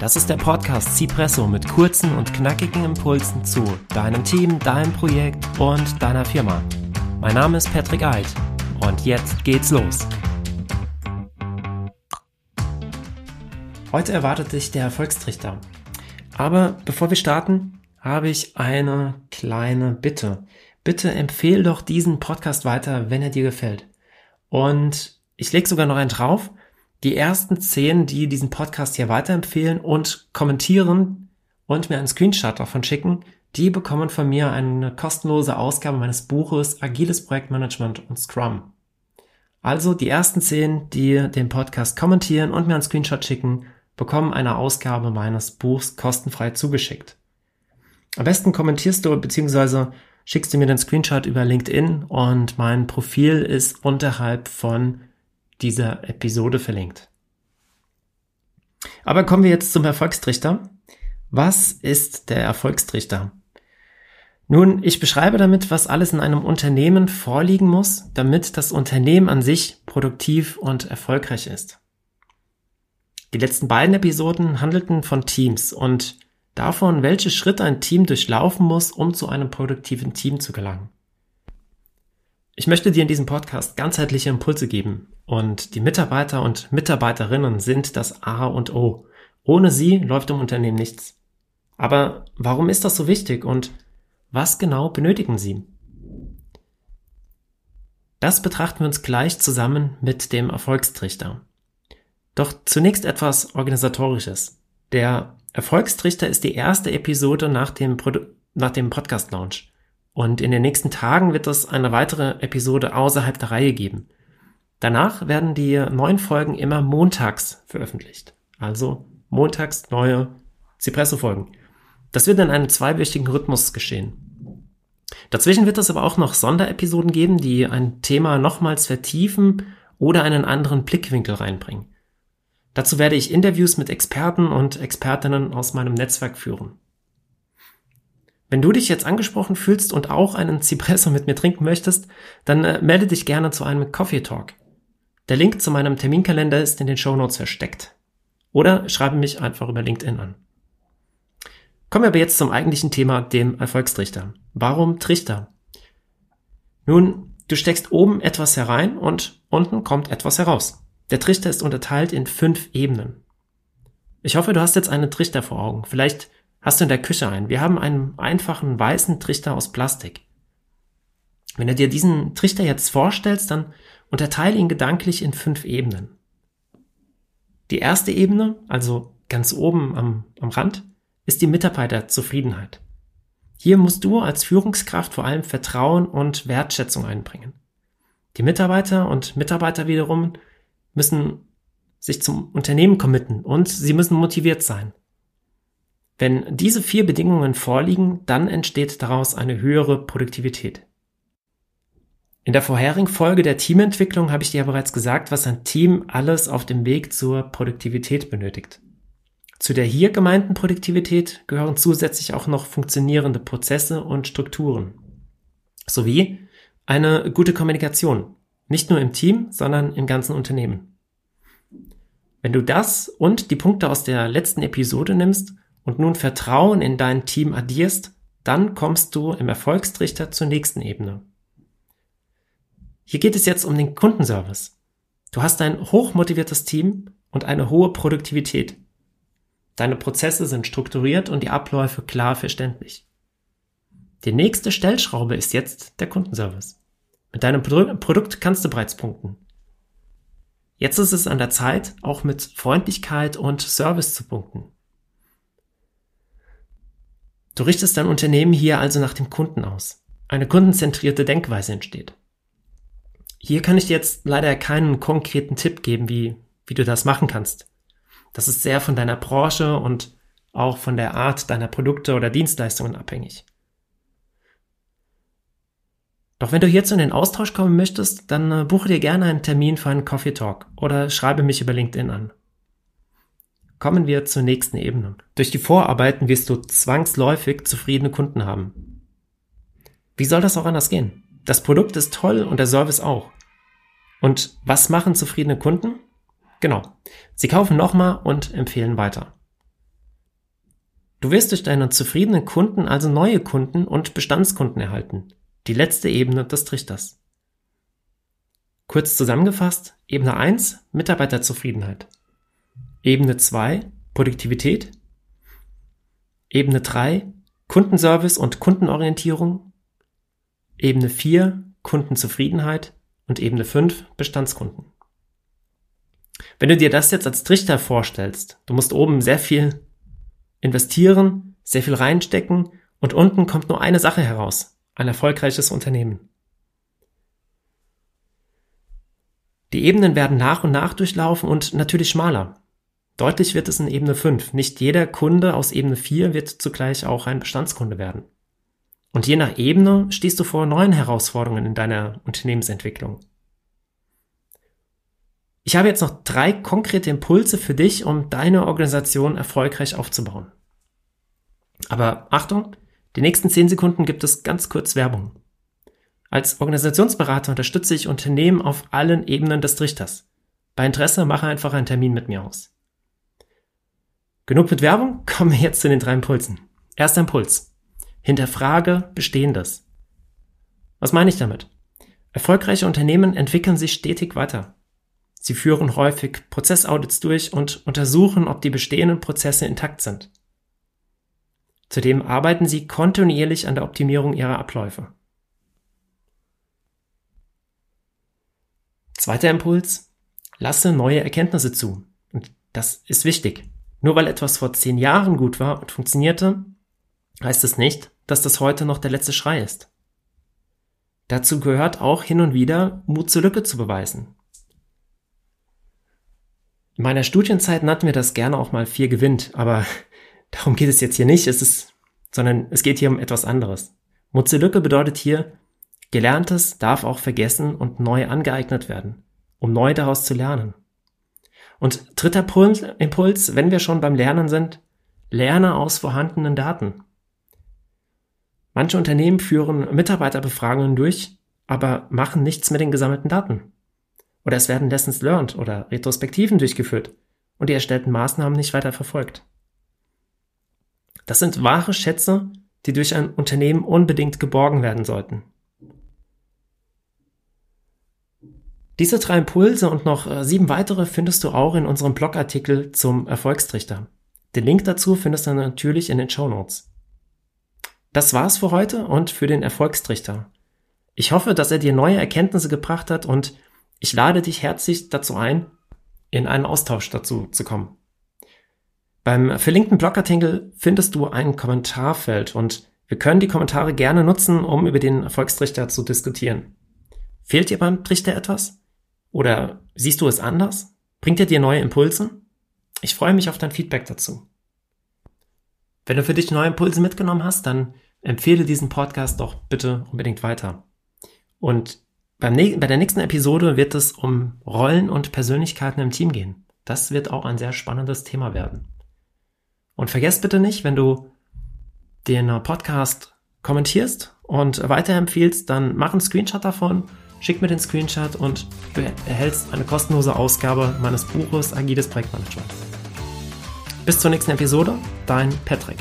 Das ist der Podcast Cipresso mit kurzen und knackigen Impulsen zu deinem Team, deinem Projekt und deiner Firma. Mein Name ist Patrick Eid und jetzt geht's los. Heute erwartet dich der Erfolgstrichter. Aber bevor wir starten, habe ich eine kleine Bitte. Bitte empfehle doch diesen Podcast weiter, wenn er dir gefällt. Und ich lege sogar noch einen drauf die ersten zehn, die diesen Podcast hier weiterempfehlen und kommentieren und mir einen Screenshot davon schicken, die bekommen von mir eine kostenlose Ausgabe meines Buches Agiles Projektmanagement und Scrum. Also die ersten zehn, die den Podcast kommentieren und mir einen Screenshot schicken, bekommen eine Ausgabe meines Buchs kostenfrei zugeschickt. Am besten kommentierst du bzw. schickst du mir den Screenshot über LinkedIn und mein Profil ist unterhalb von dieser Episode verlinkt. Aber kommen wir jetzt zum Erfolgstrichter. Was ist der Erfolgstrichter? Nun, ich beschreibe damit, was alles in einem Unternehmen vorliegen muss, damit das Unternehmen an sich produktiv und erfolgreich ist. Die letzten beiden Episoden handelten von Teams und davon, welche Schritte ein Team durchlaufen muss, um zu einem produktiven Team zu gelangen. Ich möchte dir in diesem Podcast ganzheitliche Impulse geben und die Mitarbeiter und Mitarbeiterinnen sind das A und O. Ohne sie läuft im Unternehmen nichts. Aber warum ist das so wichtig und was genau benötigen sie? Das betrachten wir uns gleich zusammen mit dem Erfolgstrichter. Doch zunächst etwas Organisatorisches. Der Erfolgstrichter ist die erste Episode nach dem, Produ dem Podcast-Launch. Und in den nächsten Tagen wird es eine weitere Episode außerhalb der Reihe geben. Danach werden die neuen Folgen immer montags veröffentlicht. Also montags neue Cipresso-Folgen. Das wird in einem zweiwöchigen Rhythmus geschehen. Dazwischen wird es aber auch noch Sonderepisoden geben, die ein Thema nochmals vertiefen oder einen anderen Blickwinkel reinbringen. Dazu werde ich Interviews mit Experten und Expertinnen aus meinem Netzwerk führen. Wenn du dich jetzt angesprochen fühlst und auch einen Cipresso mit mir trinken möchtest, dann äh, melde dich gerne zu einem Coffee Talk. Der Link zu meinem Terminkalender ist in den Show Notes versteckt. Oder schreibe mich einfach über LinkedIn an. Kommen wir aber jetzt zum eigentlichen Thema, dem Erfolgstrichter. Warum Trichter? Nun, du steckst oben etwas herein und unten kommt etwas heraus. Der Trichter ist unterteilt in fünf Ebenen. Ich hoffe, du hast jetzt einen Trichter vor Augen. Vielleicht hast du in der Küche einen. Wir haben einen einfachen weißen Trichter aus Plastik. Wenn du dir diesen Trichter jetzt vorstellst, dann unterteile ihn gedanklich in fünf Ebenen. Die erste Ebene, also ganz oben am, am Rand, ist die Mitarbeiterzufriedenheit. Hier musst du als Führungskraft vor allem Vertrauen und Wertschätzung einbringen. Die Mitarbeiter und Mitarbeiter wiederum müssen sich zum Unternehmen committen und sie müssen motiviert sein. Wenn diese vier Bedingungen vorliegen, dann entsteht daraus eine höhere Produktivität. In der vorherigen Folge der Teamentwicklung habe ich dir ja bereits gesagt, was ein Team alles auf dem Weg zur Produktivität benötigt. Zu der hier gemeinten Produktivität gehören zusätzlich auch noch funktionierende Prozesse und Strukturen. Sowie eine gute Kommunikation. Nicht nur im Team, sondern im ganzen Unternehmen. Wenn du das und die Punkte aus der letzten Episode nimmst und nun Vertrauen in dein Team addierst, dann kommst du im Erfolgstrichter zur nächsten Ebene. Hier geht es jetzt um den Kundenservice. Du hast ein hochmotiviertes Team und eine hohe Produktivität. Deine Prozesse sind strukturiert und die Abläufe klar verständlich. Die nächste Stellschraube ist jetzt der Kundenservice. Mit deinem Produkt kannst du bereits punkten. Jetzt ist es an der Zeit, auch mit Freundlichkeit und Service zu punkten. Du richtest dein Unternehmen hier also nach dem Kunden aus. Eine kundenzentrierte Denkweise entsteht. Hier kann ich dir jetzt leider keinen konkreten Tipp geben, wie, wie du das machen kannst. Das ist sehr von deiner Branche und auch von der Art deiner Produkte oder Dienstleistungen abhängig. Doch wenn du hierzu in den Austausch kommen möchtest, dann äh, buche dir gerne einen Termin für einen Coffee Talk oder schreibe mich über LinkedIn an. Kommen wir zur nächsten Ebene. Durch die Vorarbeiten wirst du zwangsläufig zufriedene Kunden haben. Wie soll das auch anders gehen? Das Produkt ist toll und der Service auch. Und was machen zufriedene Kunden? Genau. Sie kaufen nochmal und empfehlen weiter. Du wirst durch deine zufriedenen Kunden also neue Kunden und Bestandskunden erhalten. Die letzte Ebene des Trichters. Kurz zusammengefasst, Ebene 1 Mitarbeiterzufriedenheit. Ebene 2 Produktivität. Ebene 3 Kundenservice und Kundenorientierung. Ebene 4 Kundenzufriedenheit und Ebene 5 Bestandskunden. Wenn du dir das jetzt als Trichter vorstellst, du musst oben sehr viel investieren, sehr viel reinstecken und unten kommt nur eine Sache heraus, ein erfolgreiches Unternehmen. Die Ebenen werden nach und nach durchlaufen und natürlich schmaler. Deutlich wird es in Ebene 5. Nicht jeder Kunde aus Ebene 4 wird zugleich auch ein Bestandskunde werden. Und je nach Ebene stehst du vor neuen Herausforderungen in deiner Unternehmensentwicklung. Ich habe jetzt noch drei konkrete Impulse für dich, um deine Organisation erfolgreich aufzubauen. Aber Achtung, die nächsten zehn Sekunden gibt es ganz kurz Werbung. Als Organisationsberater unterstütze ich Unternehmen auf allen Ebenen des Trichters. Bei Interesse mache einfach einen Termin mit mir aus. Genug mit Werbung, kommen wir jetzt zu den drei Impulsen. Erster Impuls. Hinterfrage Bestehendes. Was meine ich damit? Erfolgreiche Unternehmen entwickeln sich stetig weiter. Sie führen häufig Prozessaudits durch und untersuchen, ob die bestehenden Prozesse intakt sind. Zudem arbeiten sie kontinuierlich an der Optimierung ihrer Abläufe. Zweiter Impuls. Lasse neue Erkenntnisse zu. Und das ist wichtig. Nur weil etwas vor zehn Jahren gut war und funktionierte, heißt es nicht, dass das heute noch der letzte Schrei ist. Dazu gehört auch hin und wieder Mut zur Lücke zu beweisen. In meiner Studienzeit nannten wir das gerne auch mal vier gewinnt, aber darum geht es jetzt hier nicht, es ist, sondern es geht hier um etwas anderes. Mut zur Lücke bedeutet hier, Gelerntes darf auch vergessen und neu angeeignet werden, um neu daraus zu lernen. Und dritter Impuls, wenn wir schon beim Lernen sind, lerne aus vorhandenen Daten. Manche Unternehmen führen Mitarbeiterbefragungen durch, aber machen nichts mit den gesammelten Daten. Oder es werden Lessons learned oder Retrospektiven durchgeführt und die erstellten Maßnahmen nicht weiter verfolgt. Das sind wahre Schätze, die durch ein Unternehmen unbedingt geborgen werden sollten. Diese drei Impulse und noch äh, sieben weitere findest du auch in unserem Blogartikel zum Erfolgstrichter. Den Link dazu findest du natürlich in den Show Notes. Das war's für heute und für den Erfolgstrichter. Ich hoffe, dass er dir neue Erkenntnisse gebracht hat und ich lade dich herzlich dazu ein, in einen Austausch dazu zu kommen. Beim verlinkten Blogartikel findest du ein Kommentarfeld und wir können die Kommentare gerne nutzen, um über den Erfolgstrichter zu diskutieren. Fehlt dir beim Trichter etwas? Oder siehst du es anders? Bringt er dir neue Impulse? Ich freue mich auf dein Feedback dazu. Wenn du für dich neue Impulse mitgenommen hast, dann empfehle diesen Podcast doch bitte unbedingt weiter. Und beim, bei der nächsten Episode wird es um Rollen und Persönlichkeiten im Team gehen. Das wird auch ein sehr spannendes Thema werden. Und vergesst bitte nicht, wenn du den Podcast kommentierst und weiterempfiehlst, dann mach einen Screenshot davon, schick mir den Screenshot und du erhältst eine kostenlose Ausgabe meines Buches Agiles Projektmanagement. Bis zur nächsten Episode, dein Patrick.